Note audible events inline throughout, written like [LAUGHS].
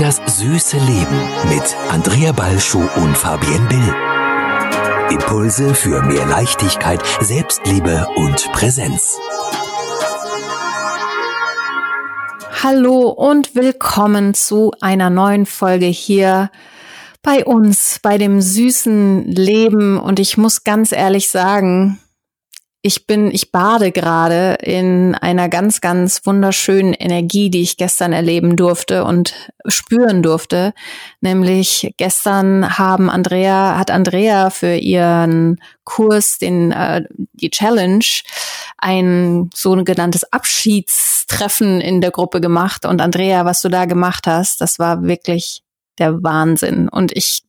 Das süße Leben mit Andrea Balschuh und Fabienne Bill. Impulse für mehr Leichtigkeit, Selbstliebe und Präsenz. Hallo und willkommen zu einer neuen Folge hier bei uns, bei dem süßen Leben. Und ich muss ganz ehrlich sagen, ich bin, ich bade gerade in einer ganz, ganz wunderschönen Energie, die ich gestern erleben durfte und spüren durfte. Nämlich gestern haben Andrea, hat Andrea für ihren Kurs, den, äh, die Challenge, ein sogenanntes Abschiedstreffen in der Gruppe gemacht. Und Andrea, was du da gemacht hast, das war wirklich der Wahnsinn. Und ich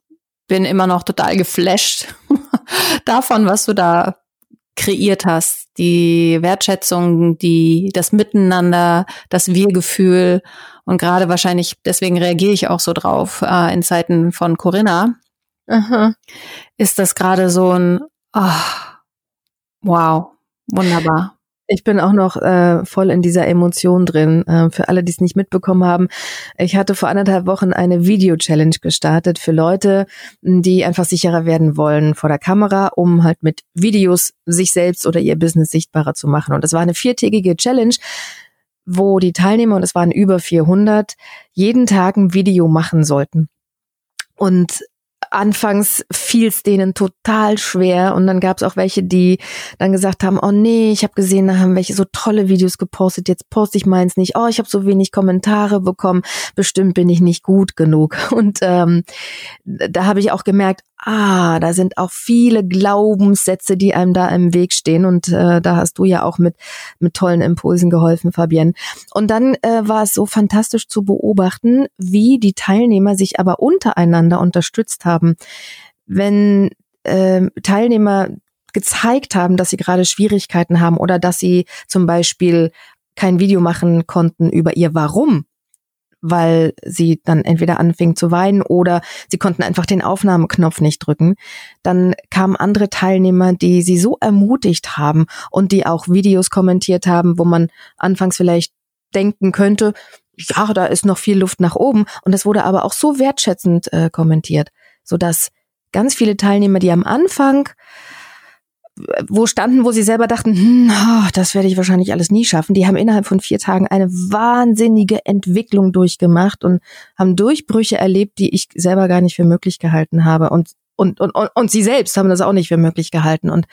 bin immer noch total geflasht [LAUGHS] davon, was du da kreiert hast, die Wertschätzung, die, das Miteinander, das Wir-Gefühl und gerade wahrscheinlich, deswegen reagiere ich auch so drauf, äh, in Zeiten von Corinna, Aha. ist das gerade so ein, oh, wow, wunderbar. Ich bin auch noch äh, voll in dieser Emotion drin. Äh, für alle, die es nicht mitbekommen haben, ich hatte vor anderthalb Wochen eine Video-Challenge gestartet für Leute, die einfach sicherer werden wollen vor der Kamera, um halt mit Videos sich selbst oder ihr Business sichtbarer zu machen. Und das war eine viertägige Challenge, wo die Teilnehmer, und es waren über 400, jeden Tag ein Video machen sollten. Und anfangs fiel es denen total schwer und dann gab es auch welche, die dann gesagt haben, oh nee, ich habe gesehen, da haben welche so tolle Videos gepostet, jetzt poste ich meins nicht, oh, ich habe so wenig Kommentare bekommen, bestimmt bin ich nicht gut genug. Und ähm, da habe ich auch gemerkt, ah, da sind auch viele Glaubenssätze, die einem da im Weg stehen. Und äh, da hast du ja auch mit, mit tollen Impulsen geholfen, Fabienne. Und dann äh, war es so fantastisch zu beobachten, wie die Teilnehmer sich aber untereinander unterstützt haben. Wenn äh, Teilnehmer gezeigt haben, dass sie gerade Schwierigkeiten haben oder dass sie zum Beispiel kein Video machen konnten über ihr Warum, weil sie dann entweder anfing zu weinen oder sie konnten einfach den Aufnahmeknopf nicht drücken. Dann kamen andere Teilnehmer, die sie so ermutigt haben und die auch Videos kommentiert haben, wo man anfangs vielleicht denken könnte, ja, da ist noch viel Luft nach oben. Und das wurde aber auch so wertschätzend äh, kommentiert, so dass ganz viele Teilnehmer, die am Anfang wo standen, wo sie selber dachten, hm, oh, das werde ich wahrscheinlich alles nie schaffen. Die haben innerhalb von vier Tagen eine wahnsinnige Entwicklung durchgemacht und haben Durchbrüche erlebt, die ich selber gar nicht für möglich gehalten habe. Und, und, und, und sie selbst haben das auch nicht für möglich gehalten. Und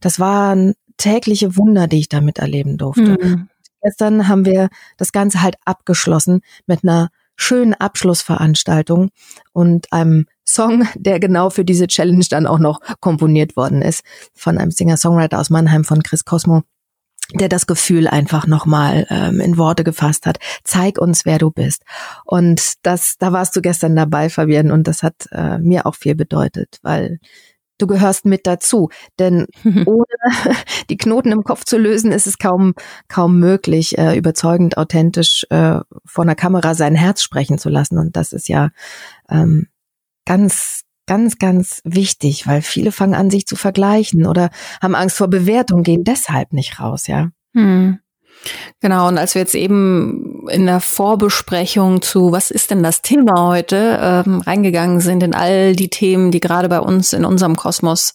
das waren tägliche Wunder, die ich damit erleben durfte. Mhm. Gestern haben wir das Ganze halt abgeschlossen mit einer schönen Abschlussveranstaltung und einem Song, der genau für diese Challenge dann auch noch komponiert worden ist von einem Singer-Songwriter aus Mannheim von Chris Cosmo der das Gefühl einfach nochmal ähm, in Worte gefasst hat. Zeig uns, wer du bist. Und das, da warst du gestern dabei, Fabian, und das hat äh, mir auch viel bedeutet, weil du gehörst mit dazu. Denn [LAUGHS] ohne [LAUGHS] die Knoten im Kopf zu lösen, ist es kaum, kaum möglich, äh, überzeugend, authentisch äh, vor einer Kamera sein Herz sprechen zu lassen. Und das ist ja ähm, ganz, ganz, ganz wichtig, weil viele fangen an, sich zu vergleichen oder haben Angst vor Bewertung, gehen deshalb nicht raus, ja. Hm. Genau, und als wir jetzt eben in der Vorbesprechung zu, was ist denn das Thema heute, ähm, reingegangen sind in all die Themen, die gerade bei uns in unserem Kosmos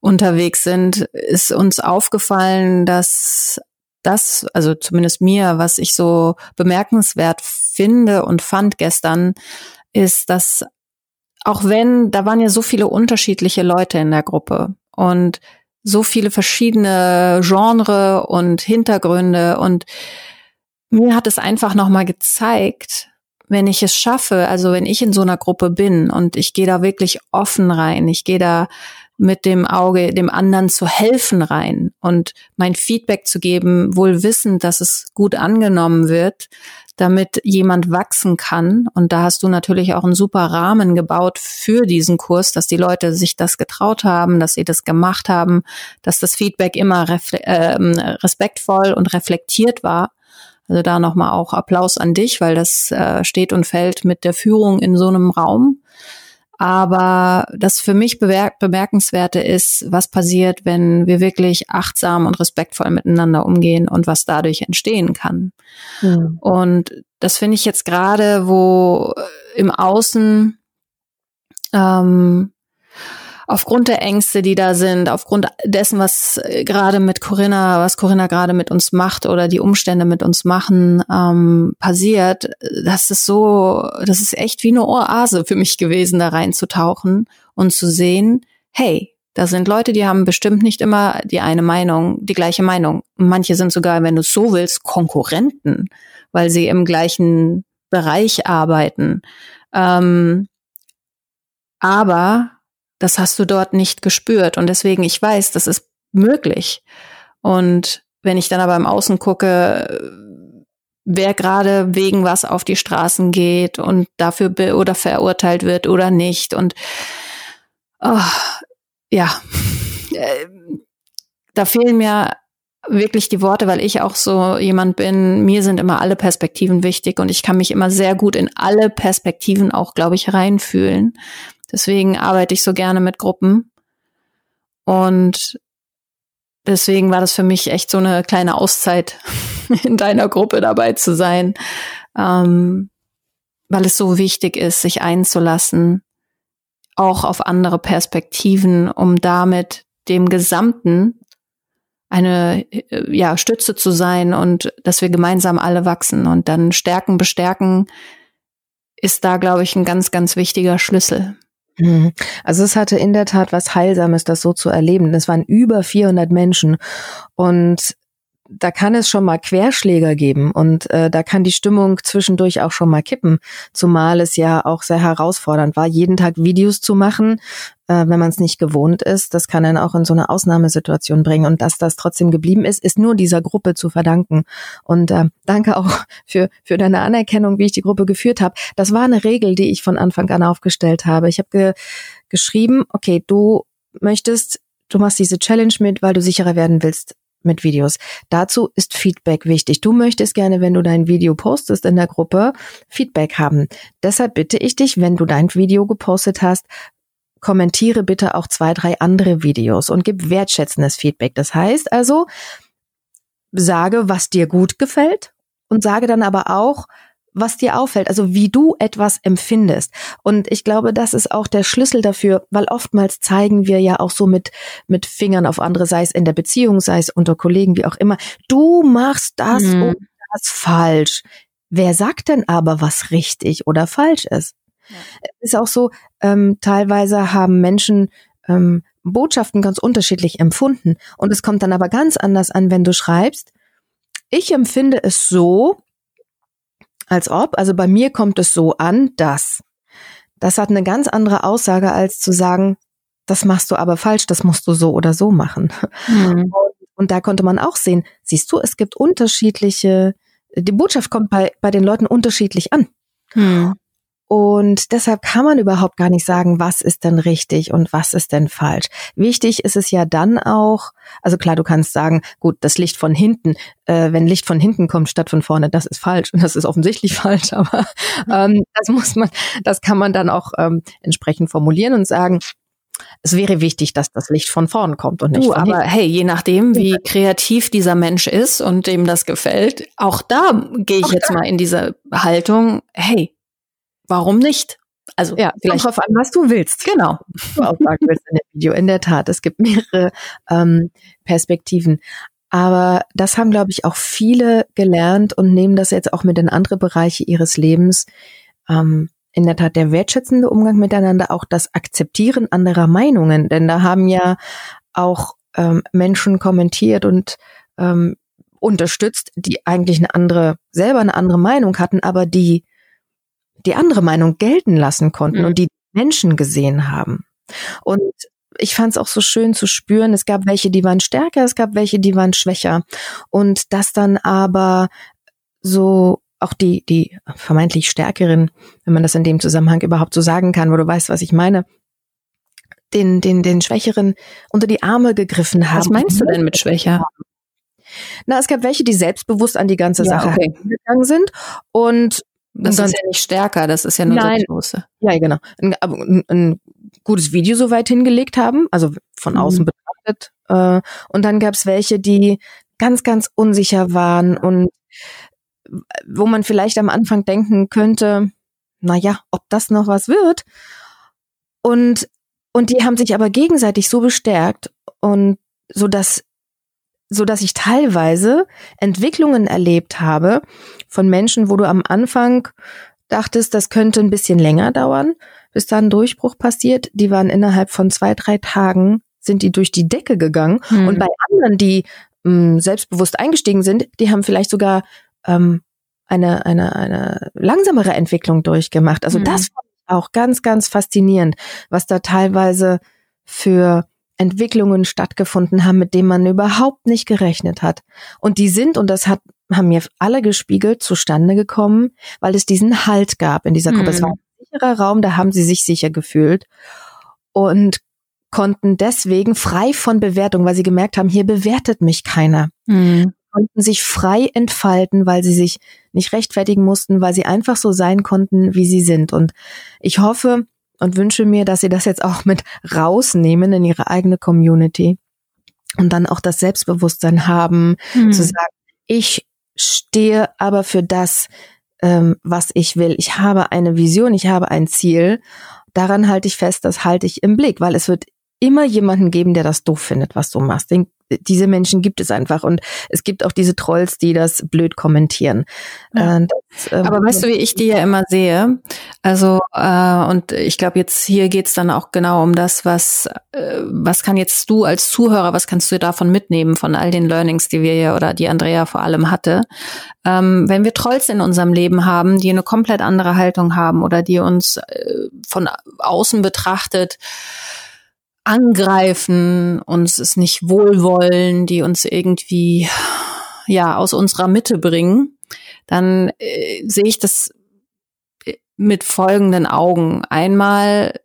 unterwegs sind, ist uns aufgefallen, dass das, also zumindest mir, was ich so bemerkenswert finde und fand gestern, ist, dass auch wenn, da waren ja so viele unterschiedliche Leute in der Gruppe und so viele verschiedene Genre und Hintergründe und mir hat es einfach nochmal gezeigt, wenn ich es schaffe, also wenn ich in so einer Gruppe bin und ich gehe da wirklich offen rein, ich gehe da mit dem Auge dem anderen zu helfen rein und mein Feedback zu geben, wohl wissend, dass es gut angenommen wird, damit jemand wachsen kann. Und da hast du natürlich auch einen super Rahmen gebaut für diesen Kurs, dass die Leute sich das getraut haben, dass sie das gemacht haben, dass das Feedback immer äh, respektvoll und reflektiert war. Also da nochmal auch Applaus an dich, weil das äh, steht und fällt mit der Führung in so einem Raum. Aber das für mich bemerkenswerte ist, was passiert, wenn wir wirklich achtsam und respektvoll miteinander umgehen und was dadurch entstehen kann. Mhm. Und das finde ich jetzt gerade, wo im Außen ähm, aufgrund der Ängste, die da sind, aufgrund dessen, was äh, gerade mit Corinna, was Corinna gerade mit uns macht oder die Umstände mit uns machen, ähm, passiert, das ist so, das ist echt wie eine Oase für mich gewesen, da reinzutauchen und zu sehen, hey, da sind Leute, die haben bestimmt nicht immer die eine Meinung, die gleiche Meinung. Manche sind sogar, wenn du es so willst, Konkurrenten, weil sie im gleichen Bereich arbeiten. Ähm, aber das hast du dort nicht gespürt. Und deswegen, ich weiß, das ist möglich. Und wenn ich dann aber im Außen gucke, wer gerade wegen was auf die Straßen geht und dafür oder verurteilt wird oder nicht. Und oh, ja, äh, da fehlen mir wirklich die Worte, weil ich auch so jemand bin, mir sind immer alle Perspektiven wichtig und ich kann mich immer sehr gut in alle Perspektiven auch, glaube ich, reinfühlen. Deswegen arbeite ich so gerne mit Gruppen. Und deswegen war das für mich echt so eine kleine Auszeit, [LAUGHS] in deiner Gruppe dabei zu sein, ähm, weil es so wichtig ist, sich einzulassen, auch auf andere Perspektiven, um damit dem Gesamten eine äh, ja, Stütze zu sein und dass wir gemeinsam alle wachsen und dann stärken, bestärken ist da, glaube ich, ein ganz, ganz wichtiger Schlüssel. Mhm. Also es hatte in der Tat was Heilsames, das so zu erleben. Es waren über 400 Menschen und da kann es schon mal Querschläger geben und äh, da kann die Stimmung zwischendurch auch schon mal kippen, zumal es ja auch sehr herausfordernd war, jeden Tag Videos zu machen, äh, wenn man es nicht gewohnt ist. Das kann dann auch in so eine Ausnahmesituation bringen und dass das trotzdem geblieben ist, ist nur dieser Gruppe zu verdanken. Und äh, danke auch für für deine Anerkennung, wie ich die Gruppe geführt habe. Das war eine Regel, die ich von Anfang an aufgestellt habe. Ich habe ge geschrieben, okay, du möchtest du machst diese Challenge mit, weil du sicherer werden willst mit Videos. Dazu ist Feedback wichtig. Du möchtest gerne, wenn du dein Video postest in der Gruppe, Feedback haben. Deshalb bitte ich dich, wenn du dein Video gepostet hast, kommentiere bitte auch zwei, drei andere Videos und gib wertschätzendes Feedback. Das heißt also, sage, was dir gut gefällt und sage dann aber auch, was dir auffällt, also wie du etwas empfindest. Und ich glaube, das ist auch der Schlüssel dafür, weil oftmals zeigen wir ja auch so mit, mit Fingern auf andere, sei es in der Beziehung, sei es unter Kollegen, wie auch immer. Du machst das mhm. und das falsch. Wer sagt denn aber, was richtig oder falsch ist? Ja. Es ist auch so, ähm, teilweise haben Menschen ähm, Botschaften ganz unterschiedlich empfunden. Und es kommt dann aber ganz anders an, wenn du schreibst, ich empfinde es so, als ob, also bei mir kommt es so an, dass. Das hat eine ganz andere Aussage, als zu sagen, das machst du aber falsch, das musst du so oder so machen. [LAUGHS] Mhm. Und, da konnte man auch sehen, siehst du, es gibt unterschiedliche, die Botschaft kommt bei, bei den Leuten unterschiedlich an. Mhm. Und deshalb kann man überhaupt gar nicht sagen, was ist denn richtig und was ist denn falsch. Wichtig ist es ja dann auch, also klar, du kannst sagen, gut, das Licht von hinten, äh, wenn Licht von hinten kommt statt von vorne, das ist falsch und das ist offensichtlich [LAUGHS] falsch, aber ähm, das muss man, das kann man dann auch ähm, entsprechend formulieren und sagen, es wäre wichtig, dass das Licht von vorn kommt und nicht du, von aber hinten. hey, je nachdem, wie kreativ dieser Mensch ist und dem das gefällt, auch da gehe ich auch jetzt da. mal in diese Haltung, hey, warum nicht? Also ja, vielleicht darauf an, was du willst. Genau. Du auch sagen willst in dem Video. In der Tat, es gibt mehrere ähm, Perspektiven. Aber das haben, glaube ich, auch viele gelernt und nehmen das jetzt auch mit in andere Bereiche ihres Lebens. Ähm, in der Tat der wertschätzende Umgang miteinander, auch das Akzeptieren anderer Meinungen. Denn da haben ja auch ähm, Menschen kommentiert und ähm, unterstützt, die eigentlich eine andere, selber eine andere Meinung hatten, aber die die andere Meinung gelten lassen konnten mhm. und die Menschen gesehen haben. Und ich fand es auch so schön zu spüren, es gab welche, die waren stärker, es gab welche, die waren schwächer. Und das dann aber so auch die, die vermeintlich stärkeren, wenn man das in dem Zusammenhang überhaupt so sagen kann, wo du weißt, was ich meine, den, den, den Schwächeren unter die Arme gegriffen haben. Was meinst du denn mit schwächer? Na, es gab welche, die selbstbewusst an die ganze ja, Sache okay. gegangen sind und das ist ja nicht stärker, das ist ja nur Nein. Soße. Ja, genau. Ein, ein, ein, gutes Video soweit hingelegt haben, also von mhm. außen betrachtet. Äh, und dann gab es welche, die ganz, ganz unsicher waren und wo man vielleicht am Anfang denken könnte, na ja, ob das noch was wird. Und, und die haben sich aber gegenseitig so bestärkt und so dass, so dass ich teilweise Entwicklungen erlebt habe von Menschen, wo du am Anfang dachtest, das könnte ein bisschen länger dauern, bis da ein Durchbruch passiert. Die waren innerhalb von zwei, drei Tagen sind die durch die Decke gegangen. Hm. Und bei anderen, die mh, selbstbewusst eingestiegen sind, die haben vielleicht sogar ähm, eine, eine, eine langsamere Entwicklung durchgemacht. Also mhm. das fand ich auch ganz, ganz faszinierend, was da teilweise für Entwicklungen stattgefunden haben, mit denen man überhaupt nicht gerechnet hat. Und die sind, und das hat, haben mir alle gespiegelt, zustande gekommen, weil es diesen Halt gab in dieser Gruppe. Mhm. Es war ein sicherer Raum, da haben sie sich sicher gefühlt und konnten deswegen frei von Bewertung, weil sie gemerkt haben, hier bewertet mich keiner. Mhm konnten sich frei entfalten, weil sie sich nicht rechtfertigen mussten, weil sie einfach so sein konnten, wie sie sind. Und ich hoffe und wünsche mir, dass sie das jetzt auch mit rausnehmen in ihre eigene Community und dann auch das Selbstbewusstsein haben, mhm. zu sagen, ich stehe aber für das, ähm, was ich will. Ich habe eine Vision, ich habe ein Ziel. Daran halte ich fest, das halte ich im Blick, weil es wird immer jemanden geben, der das doof findet, was du machst. Den diese Menschen gibt es einfach und es gibt auch diese Trolls, die das blöd kommentieren. Ja. Äh, das, ähm, Aber weißt du, wie ich die ja immer sehe? Also äh, und ich glaube, jetzt hier geht's dann auch genau um das, was äh, was kann jetzt du als Zuhörer, was kannst du davon mitnehmen von all den Learnings, die wir ja oder die Andrea vor allem hatte? Ähm, wenn wir Trolls in unserem Leben haben, die eine komplett andere Haltung haben oder die uns äh, von außen betrachtet angreifen, uns es nicht wohlwollen, die uns irgendwie ja aus unserer Mitte bringen, dann äh, sehe ich das äh, mit folgenden Augen. Einmal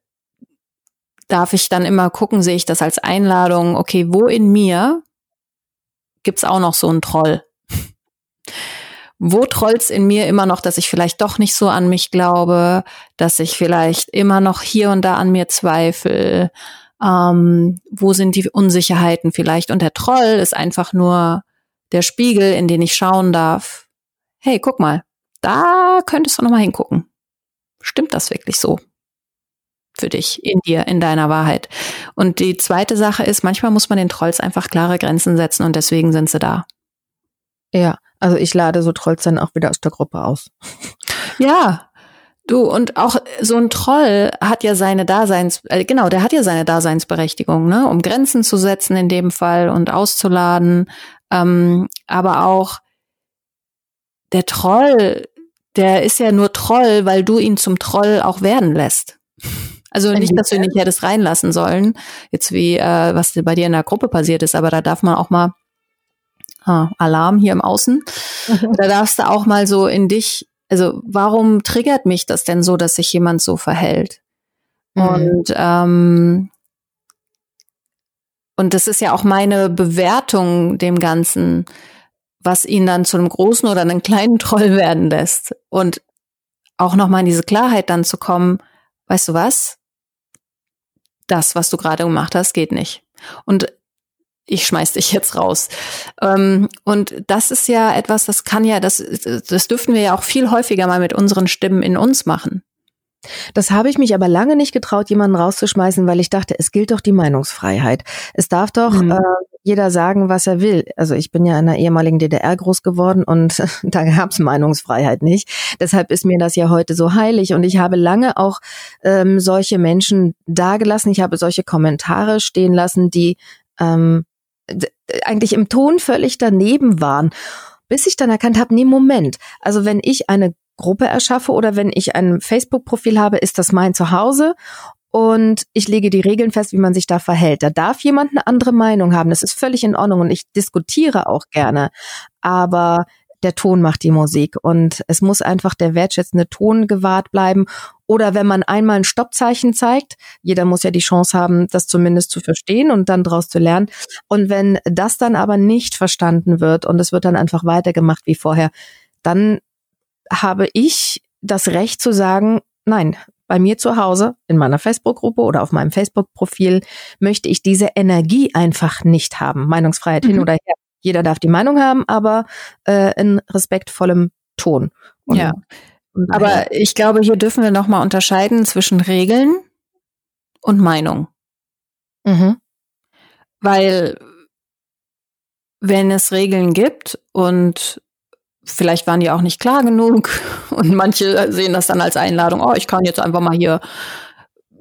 darf ich dann immer gucken, sehe ich das als Einladung, okay, wo in mir gibt's auch noch so einen Troll? wo trollt's in mir immer noch, dass ich vielleicht doch nicht so an mich glaube, dass ich vielleicht immer noch hier und da an mir zweifle, ähm, wo sind die Unsicherheiten vielleicht. Und der Troll ist einfach nur der Spiegel, in den ich schauen darf. Hey, guck mal, da könntest du noch mal hingucken. Stimmt das wirklich so? Für dich, in dir, in deiner Wahrheit. Und die zweite Sache ist, manchmal muss man den Trolls einfach klare Grenzen setzen und deswegen sind sie da. Ja, also ich lade so Trolls dann auch wieder aus der Gruppe aus. Ja, Du, und auch so ein Troll hat ja seine Daseins, äh, genau, der hat ja seine Daseinsberechtigung, ne, um Grenzen zu setzen in dem Fall und auszuladen. Ähm, aber auch der Troll, der ist ja nur Troll, weil du ihn zum Troll auch werden lässt. Also nicht, dass du ihn nicht hättest reinlassen sollen, jetzt wie äh, was bei dir in der Gruppe passiert ist, aber da darf man auch mal ah, Alarm hier im Außen. Da darfst du auch mal so in dich also warum triggert mich das denn so, dass sich jemand so verhält? Mhm. Und ähm, und das ist ja auch meine Bewertung dem Ganzen, was ihn dann zu einem großen oder einem [LAUGHS] kleinen Troll werden lässt. Und auch nochmal in diese Klarheit dann zu kommen, weißt du was? Das, was du gerade gemacht hast, geht nicht. Und ich schmeiß dich jetzt raus. Ähm, und das ist ja etwas, das kann ja, das, das dürften wir ja auch viel häufiger mal mit unseren Stimmen in uns machen. Das habe ich mich aber lange nicht getraut, jemanden rauszuschmeißen, weil ich dachte, es gilt doch die Meinungsfreiheit. Es darf doch mhm. äh, jeder sagen, was er will. Also ich bin ja in der ehemaligen DDR groß geworden und [LAUGHS] da gab es Meinungsfreiheit nicht. Deshalb ist mir das ja heute so heilig und ich habe lange auch ähm, solche Menschen dagelassen. Ich habe solche Kommentare stehen lassen, die ähm, eigentlich im Ton völlig daneben waren, bis ich dann erkannt habe, nee, Moment. Also wenn ich eine Gruppe erschaffe oder wenn ich ein Facebook-Profil habe, ist das mein Zuhause und ich lege die Regeln fest, wie man sich da verhält. Da darf jemand eine andere Meinung haben. Das ist völlig in Ordnung und ich diskutiere auch gerne. Aber der Ton macht die Musik und es muss einfach der wertschätzende Ton gewahrt bleiben. Oder wenn man einmal ein Stoppzeichen zeigt, jeder muss ja die Chance haben, das zumindest zu verstehen und dann daraus zu lernen. Und wenn das dann aber nicht verstanden wird und es wird dann einfach weitergemacht wie vorher, dann habe ich das Recht zu sagen, nein, bei mir zu Hause, in meiner Facebook-Gruppe oder auf meinem Facebook-Profil, möchte ich diese Energie einfach nicht haben. Meinungsfreiheit mhm. hin oder her. Jeder darf die Meinung haben, aber äh, in respektvollem Ton. Und ja. Aber ich glaube, hier dürfen wir nochmal unterscheiden zwischen Regeln und Meinung. Mhm. Weil wenn es Regeln gibt und vielleicht waren die auch nicht klar genug [LAUGHS] und manche sehen das dann als Einladung, oh, ich kann jetzt einfach mal hier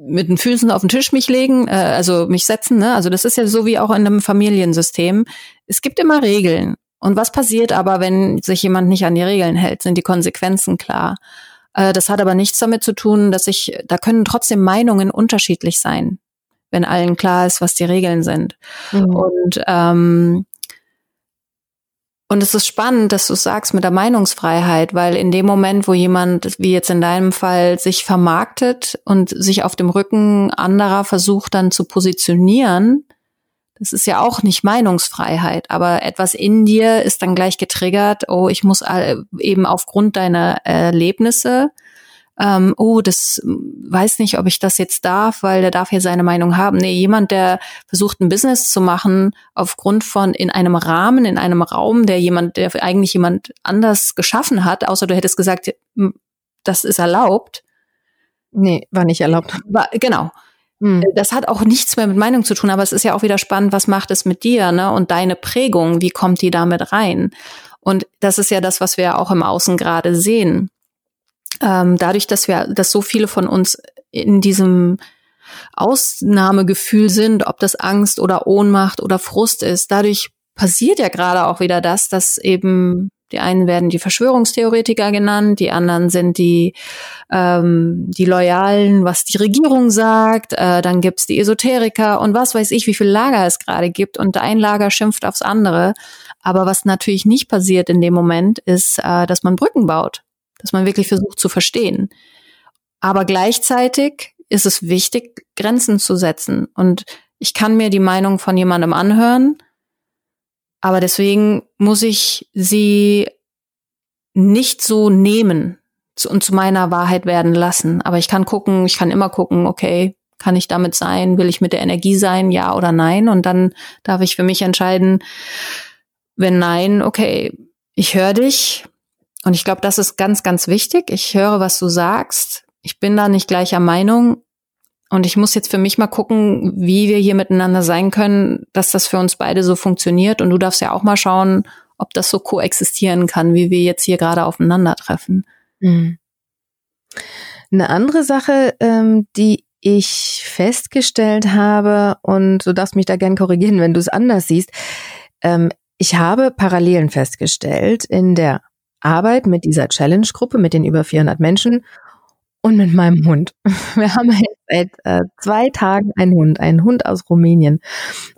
mit den Füßen auf den Tisch mich legen, äh, also mich setzen. Ne? Also das ist ja so wie auch in einem Familiensystem. Es gibt immer Regeln. Und was passiert aber, wenn sich jemand nicht an die Regeln hält? Sind die Konsequenzen klar? Äh, das hat aber nichts damit zu tun, dass ich, da können trotzdem Meinungen unterschiedlich sein, wenn allen klar ist, was die Regeln sind. Mhm. Und ähm, und es ist spannend, dass du sagst mit der Meinungsfreiheit, weil in dem Moment, wo jemand, wie jetzt in deinem Fall, sich vermarktet und sich auf dem Rücken anderer versucht dann zu positionieren, das ist ja auch nicht Meinungsfreiheit, aber etwas in dir ist dann gleich getriggert, oh, ich muss eben aufgrund deiner Erlebnisse ähm, oh, das weiß nicht, ob ich das jetzt darf, weil der darf hier seine Meinung haben. Nee, jemand, der versucht, ein Business zu machen, aufgrund von in einem Rahmen, in einem Raum, der jemand, der eigentlich jemand anders geschaffen hat, außer du hättest gesagt, das ist erlaubt. Nee, war nicht erlaubt. War, genau. Hm. Das hat auch nichts mehr mit Meinung zu tun, aber es ist ja auch wieder spannend, was macht es mit dir, ne? Und deine Prägung, wie kommt die damit rein? Und das ist ja das, was wir auch im Außen gerade sehen ähm, dadurch, dass wir, dass so viele von uns in diesem Ausnahmegefühl sind, ob das Angst oder Ohnmacht oder Frust ist, dadurch passiert ja gerade auch wieder das, dass eben die einen werden die Verschwörungstheoretiker genannt, die anderen sind die, ähm, die Loyalen, was die Regierung sagt, äh, dann gibt's die Esoteriker und was weiß ich, wie viel Lager es gerade gibt und ein Lager schimpft aufs andere. Aber was natürlich nicht passiert in dem Moment, ist, äh, dass man Brücken baut dass man wirklich versucht zu verstehen. Aber gleichzeitig ist es wichtig, Grenzen zu setzen. Und ich kann mir die Meinung von jemandem anhören, aber deswegen muss ich sie nicht so nehmen und zu meiner Wahrheit werden lassen. Aber ich kann gucken, ich kann immer gucken, okay, kann ich damit sein? Will ich mit der Energie sein? Ja oder nein? Und dann darf ich für mich entscheiden, wenn nein, okay, ich höre dich, und ich glaube, das ist ganz, ganz wichtig. Ich höre, was du sagst. Ich bin da nicht gleicher Meinung. Und ich muss jetzt für mich mal gucken, wie wir hier miteinander sein können, dass das für uns beide so funktioniert. Und du darfst ja auch mal schauen, ob das so koexistieren kann, wie wir jetzt hier gerade aufeinandertreffen. Mhm. Eine andere Sache, ähm, die ich festgestellt habe, und du darfst mich da gern korrigieren, wenn du es anders siehst. Ähm, ich habe Parallelen festgestellt in der Arbeit mit dieser Challenge-Gruppe, mit den über 400 Menschen und mit meinem Hund. [LAUGHS] Wir haben jetzt seit äh, zwei Tagen einen Hund, einen Hund aus Rumänien.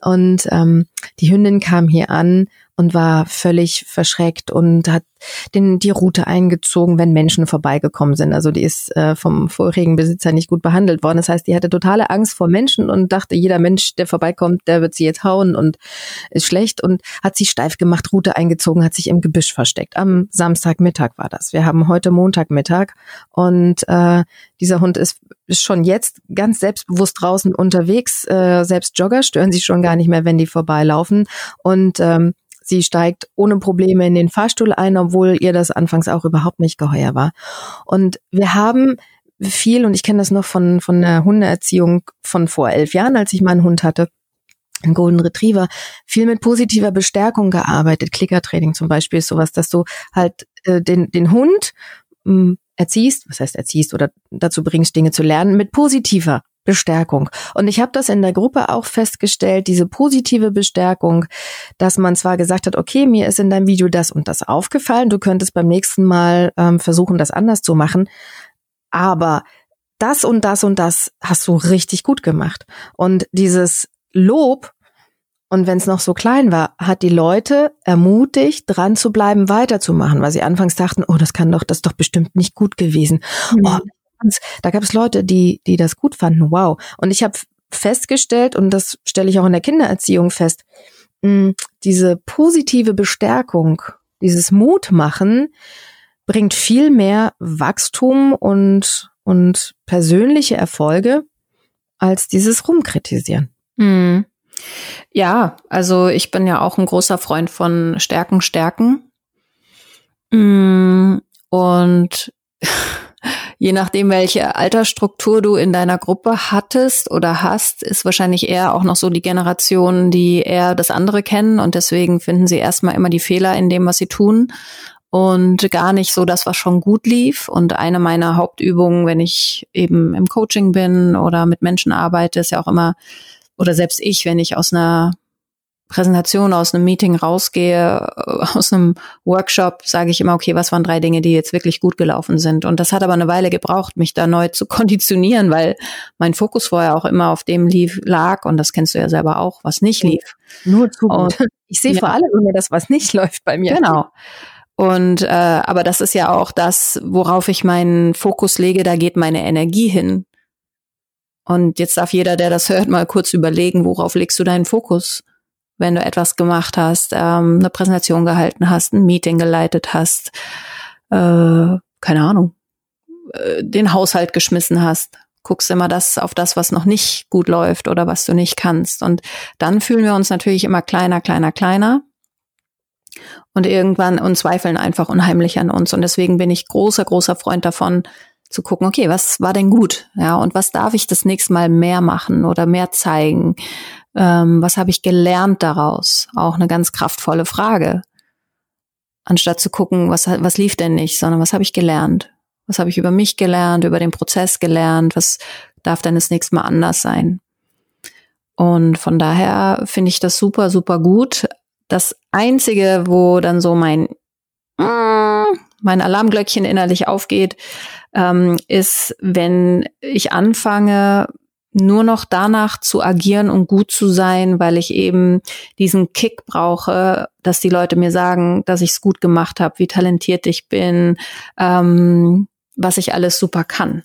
Und ähm, die Hündin kam hier an und war völlig verschreckt und hat den, die Route eingezogen, wenn Menschen vorbeigekommen sind. Also die ist äh, vom vorigen Besitzer nicht gut behandelt worden. Das heißt, die hatte totale Angst vor Menschen und dachte, jeder Mensch, der vorbeikommt, der wird sie jetzt hauen und ist schlecht und hat sie steif gemacht, Route eingezogen, hat sich im Gebüsch versteckt. Am Samstagmittag war das. Wir haben heute Montagmittag und äh, dieser Hund ist, ist schon jetzt ganz selbstbewusst draußen unterwegs. Äh, selbst Jogger stören sie schon gar nicht mehr, wenn die vorbeilaufen. Und ähm, Sie steigt ohne Probleme in den Fahrstuhl ein, obwohl ihr das anfangs auch überhaupt nicht geheuer war. Und wir haben viel, und ich kenne das noch von, von der Hundeerziehung von vor elf Jahren, als ich meinen Hund hatte, einen Golden Retriever, viel mit positiver Bestärkung gearbeitet. Klickertraining zum Beispiel ist sowas, dass du halt äh, den, den Hund mh, hm, erziehst, was heißt erziehst oder dazu bringst, Dinge zu lernen, mit positiver Bestärkung. Und ich habe das in der Gruppe auch festgestellt, diese positive Bestärkung, dass man zwar gesagt hat, okay, mir ist in deinem Video das und das aufgefallen, du könntest beim nächsten Mal ähm, versuchen, das anders zu machen, aber das und das und das hast du richtig gut gemacht. Und dieses Lob, und wenn es noch so klein war, hat die Leute ermutigt, dran zu bleiben, weiterzumachen, weil sie anfangs dachten, oh, das kann doch, das ist doch bestimmt nicht gut gewesen. Mhm. Oh, da gab es Leute, die, die das gut fanden. Wow. Und ich habe festgestellt, und das stelle ich auch in der Kindererziehung fest, mh, diese positive Bestärkung, dieses Mutmachen bringt viel mehr Wachstum und, und persönliche Erfolge als dieses Rumkritisieren. Mhm. Ja, also ich bin ja auch ein großer Freund von Stärken, Stärken. Und [LAUGHS] je nachdem, welche Altersstruktur du in deiner Gruppe hattest oder hast, ist wahrscheinlich eher auch noch so die Generation, die eher das andere kennen und deswegen finden sie erstmal immer die Fehler in dem, was sie tun und gar nicht so das, was schon gut lief. Und eine meiner Hauptübungen, wenn ich eben im Coaching bin oder mit Menschen arbeite, ist ja auch immer, oder selbst ich, wenn ich aus einer Präsentation, aus einem Meeting rausgehe, äh, aus einem Workshop, sage ich immer, okay, was waren drei Dinge, die jetzt wirklich gut gelaufen sind? Und das hat aber eine Weile gebraucht, mich da neu zu [LAUGHS] konditionieren, weil mein Fokus vorher auch immer auf dem lief, lag, und das kennst du ja selber auch, was nicht lief. Nur zu gut. Und, [LAUGHS] ich sehe ja. vor allem immer das, was nicht [LAUGHS] läuft bei mir. Genau. Und äh, aber das ist ja auch das, worauf ich meinen Fokus lege, da geht meine Energie hin. Und jetzt darf jeder, der das hört, mal kurz überlegen, worauf legst du deinen Fokus? Wenn du etwas gemacht hast, ähm, eine Präsentation gehalten hast, ein Meeting geleitet hast, äh, keine Ahnung, äh, den Haushalt geschmissen hast, guckst immer das auf das, was noch nicht gut läuft oder was du nicht kannst. Und dann fühlen wir uns natürlich immer kleiner, kleiner, kleiner und irgendwann und zweifeln einfach unheimlich an uns. Und deswegen bin ich großer, großer Freund davon, zu gucken, okay, was war denn gut? Ja, und was darf ich das nächste Mal mehr machen oder mehr zeigen? Ähm, was habe ich gelernt daraus? Auch eine ganz kraftvolle Frage. Anstatt zu gucken, was, was lief denn nicht, sondern was habe ich gelernt? Was habe ich über mich gelernt, über den Prozess gelernt? Was darf denn das nächste Mal anders sein? Und von daher finde ich das super, super gut. Das einzige, wo dann so mein, mein Alarmglöckchen innerlich aufgeht, ähm, ist, wenn ich anfange, nur noch danach zu agieren und gut zu sein, weil ich eben diesen Kick brauche, dass die Leute mir sagen, dass ich es gut gemacht habe, wie talentiert ich bin, ähm, was ich alles super kann.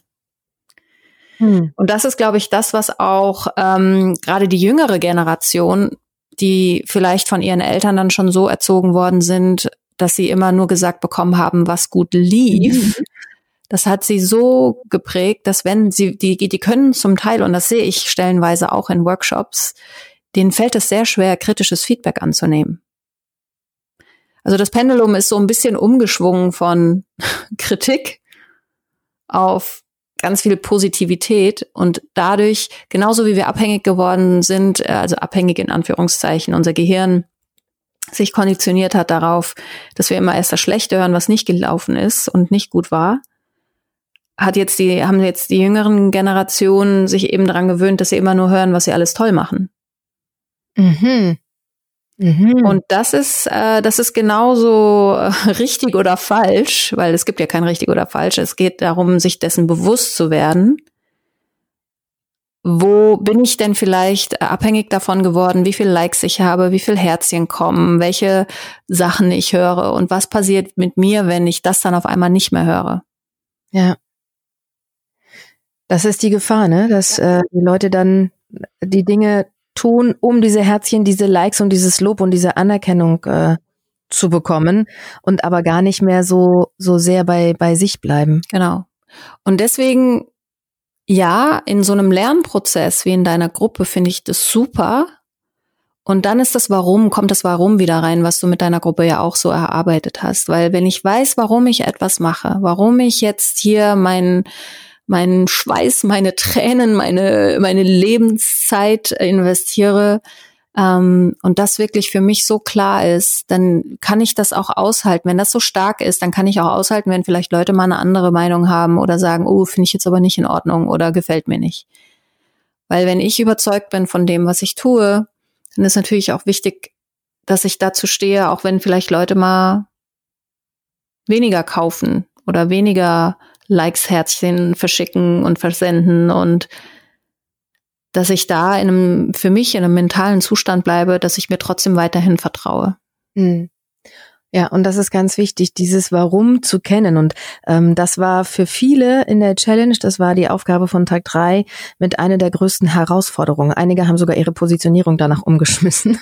Hm. Und das ist, glaube ich, das, was auch ähm, gerade die jüngere Generation die vielleicht von ihren Eltern dann schon so erzogen worden sind, dass sie immer nur gesagt bekommen haben, was gut lief. Mhm. Das hat sie so geprägt, dass wenn sie, die, die können zum Teil, und das sehe ich stellenweise auch in Workshops, denen fällt es sehr schwer, kritisches Feedback anzunehmen. Also das Pendulum ist so ein bisschen umgeschwungen von [LAUGHS] Kritik auf ganz viel Positivität und dadurch, genauso wie wir abhängig geworden sind, äh, also abhängig in Anführungszeichen, unser Gehirn sich konditioniert hat darauf, dass wir immer erst das Schlechte hören, was nicht gelaufen ist und nicht gut war, hat jetzt die, haben jetzt die jüngeren Generationen sich eben daran gewöhnt, dass sie immer nur hören, was sie alles toll machen. Mhm. Mhm. Und das ist, äh, das ist genauso äh, [LAUGHS] richtig oder falsch, weil es gibt ja kein richtig oder falsch. Es geht darum, sich dessen bewusst zu werden. Wo bin ich denn vielleicht abhängig davon geworden, wie viele Likes ich habe, wie viele Herzchen kommen, welche Sachen ich höre und was passiert mit mir, wenn ich das dann auf einmal nicht mehr höre? Ja. Das ist die Gefahr, ne? Dass äh, die Leute dann die Dinge tun, um diese Herzchen, diese Likes und dieses Lob und diese Anerkennung äh, zu bekommen und aber gar nicht mehr so so sehr bei bei sich bleiben. Genau. Und deswegen ja, in so einem Lernprozess wie in deiner Gruppe finde ich das super. Und dann ist das Warum, kommt das Warum wieder rein, was du mit deiner Gruppe ja auch so erarbeitet hast. Weil wenn ich weiß, warum ich etwas mache, warum ich jetzt hier mein meinen Schweiß, meine Tränen, meine, meine Lebenszeit investiere ähm, und das wirklich für mich so klar ist, dann kann ich das auch aushalten. Wenn das so stark ist, dann kann ich auch aushalten, wenn vielleicht Leute mal eine andere Meinung haben oder sagen, oh, finde ich jetzt aber nicht in Ordnung oder gefällt mir nicht. Weil wenn ich überzeugt bin von dem, was ich tue, dann ist natürlich auch wichtig, dass ich dazu stehe, auch wenn vielleicht Leute mal weniger kaufen oder weniger Likes, Herzchen verschicken und versenden und dass ich da in einem, für mich in einem mentalen Zustand bleibe, dass ich mir trotzdem weiterhin vertraue. Mhm. Ja, und das ist ganz wichtig, dieses Warum zu kennen. Und ähm, das war für viele in der Challenge, das war die Aufgabe von Tag drei mit einer der größten Herausforderungen. Einige haben sogar ihre Positionierung danach umgeschmissen.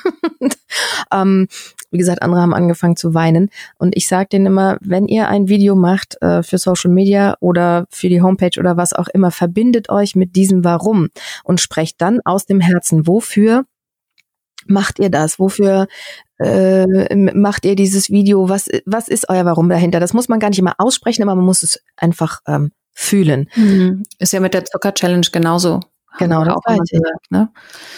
[LAUGHS] ähm, wie gesagt, andere haben angefangen zu weinen. Und ich sage denen immer, wenn ihr ein Video macht äh, für Social Media oder für die Homepage oder was auch immer, verbindet euch mit diesem Warum und sprecht dann aus dem Herzen, wofür macht ihr das? Wofür äh, macht ihr dieses Video? Was, was ist euer Warum dahinter? Das muss man gar nicht immer aussprechen, aber man muss es einfach ähm, fühlen. Mhm. Ist ja mit der Zucker-Challenge genauso. Genau, das auch gesagt, ne?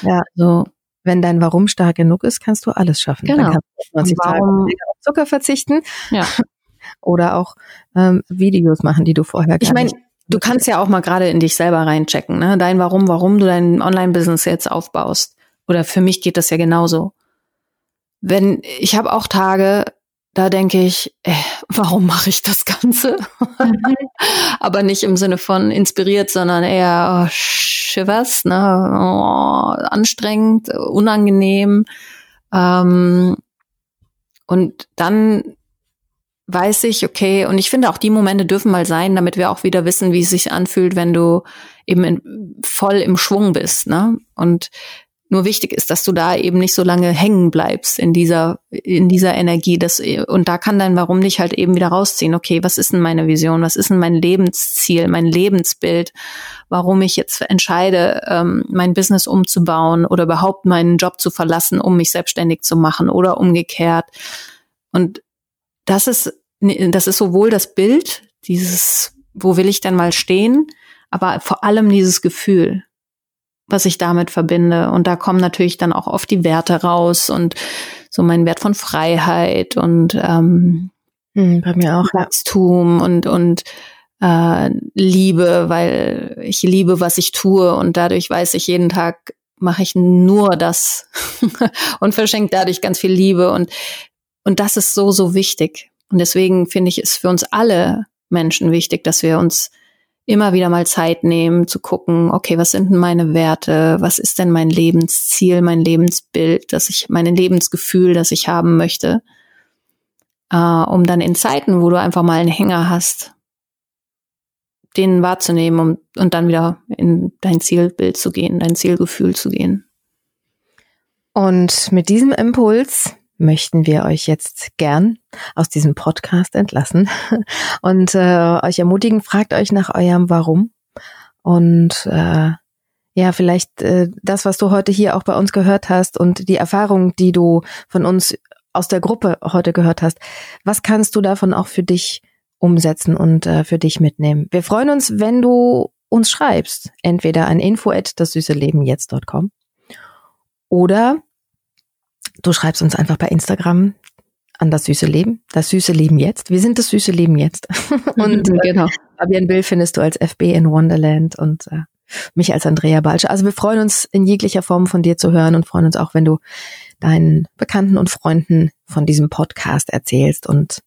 Ja. So. Wenn dein Warum stark genug ist, kannst du alles schaffen. Genau. Dann kannst du 90 warum, Tage auf Zucker verzichten. Ja. [LAUGHS] Oder auch ähm, Videos machen, die du vorher Ich meine, du kannst ja auch mal gerade in dich selber reinchecken, ne? Dein Warum, warum du dein Online-Business jetzt aufbaust. Oder für mich geht das ja genauso. Wenn ich habe auch Tage, da denke ich, äh, [LAUGHS] warum mache ich das Ganze? Mhm. [LAUGHS] Aber nicht im Sinne von inspiriert, sondern eher oh, Shivers, ne? Oh, anstrengend, unangenehm. Ähm, und dann weiß ich, okay, und ich finde auch die Momente dürfen mal sein, damit wir auch wieder wissen, wie es sich anfühlt, wenn du eben in, voll im Schwung bist, ne? Und nur wichtig ist, dass du da eben nicht so lange hängen bleibst in dieser, in dieser Energie. Das, und da kann dein Warum dich halt eben wieder rausziehen. Okay, was ist denn meine Vision? Was ist denn mein Lebensziel, mein Lebensbild? Warum ich jetzt entscheide, ähm, mein Business umzubauen oder überhaupt meinen Job zu verlassen, um mich selbstständig zu machen oder umgekehrt. Und das ist, das ist sowohl das Bild, dieses, wo will ich denn mal stehen, aber vor allem dieses Gefühl was ich damit verbinde. Und da kommen natürlich dann auch oft die Werte raus und so mein Wert von Freiheit und ähm, hm, bei mir auch Wachstum und und äh, Liebe, weil ich liebe, was ich tue und dadurch weiß ich jeden Tag mache ich nur das [LAUGHS] und verschenke dadurch ganz viel Liebe und und das ist so so wichtig und deswegen finde ich es für uns alle Menschen wichtig, dass wir uns immer wieder mal Zeit nehmen, zu gucken, okay, was sind denn meine Werte, was ist denn mein Lebensziel, mein Lebensbild, dass ich, mein Lebensgefühl, das ich haben möchte, äh, um dann in Zeiten, wo du einfach mal einen Hänger hast, den wahrzunehmen um, und dann wieder in dein Zielbild zu gehen, dein Zielgefühl zu gehen. Und mit diesem Impuls möchten wir euch jetzt gern aus diesem Podcast entlassen [LAUGHS] und äh, euch ermutigen, fragt euch nach eurem Warum. Und äh, ja, vielleicht äh, das, was du heute hier auch bei uns gehört hast und die Erfahrung, die du von uns aus der Gruppe heute gehört hast, was kannst du davon auch für dich umsetzen und äh, für dich mitnehmen? Wir freuen uns, wenn du uns schreibst, entweder an info at das süße Leben jetzt.com oder Du schreibst uns einfach bei Instagram an das süße Leben, das süße Leben jetzt. Wir sind das süße Leben jetzt. [LAUGHS] und äh, genau. Fabian Bill findest du als FB in Wonderland und äh, mich als Andrea Balsche. Also wir freuen uns in jeglicher Form von dir zu hören und freuen uns auch, wenn du deinen Bekannten und Freunden von diesem Podcast erzählst und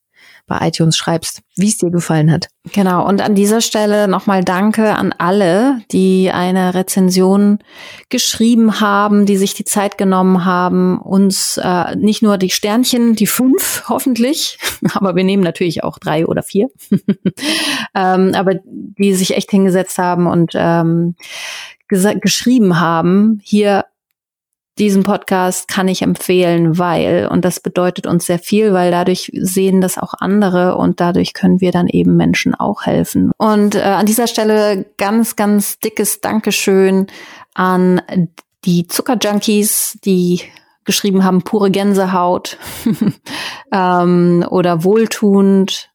bei iTunes schreibst, wie es dir gefallen hat. Genau. Und an dieser Stelle nochmal Danke an alle, die eine Rezension geschrieben haben, die sich die Zeit genommen haben, uns äh, nicht nur die Sternchen, die fünf [LAUGHS] hoffentlich, [LAUGHS] aber wir nehmen natürlich auch drei oder vier, [LAUGHS] ähm, aber die sich echt hingesetzt haben und ähm, geschrieben haben, hier diesen Podcast kann ich empfehlen, weil, und das bedeutet uns sehr viel, weil dadurch sehen das auch andere und dadurch können wir dann eben Menschen auch helfen. Und äh, an dieser Stelle ganz, ganz dickes Dankeschön an die Zuckerjunkies, die geschrieben haben, pure Gänsehaut [LAUGHS] ähm, oder wohltuend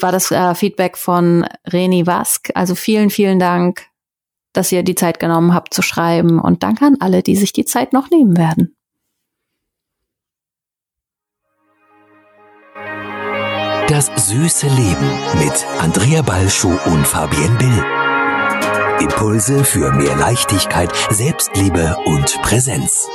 war das äh, Feedback von Reni Wask. Also vielen, vielen Dank dass ihr die Zeit genommen habt zu schreiben und danke an alle, die sich die Zeit noch nehmen werden. Das süße Leben mit Andrea Balschuh und Fabienne Bill. Impulse für mehr Leichtigkeit, Selbstliebe und Präsenz.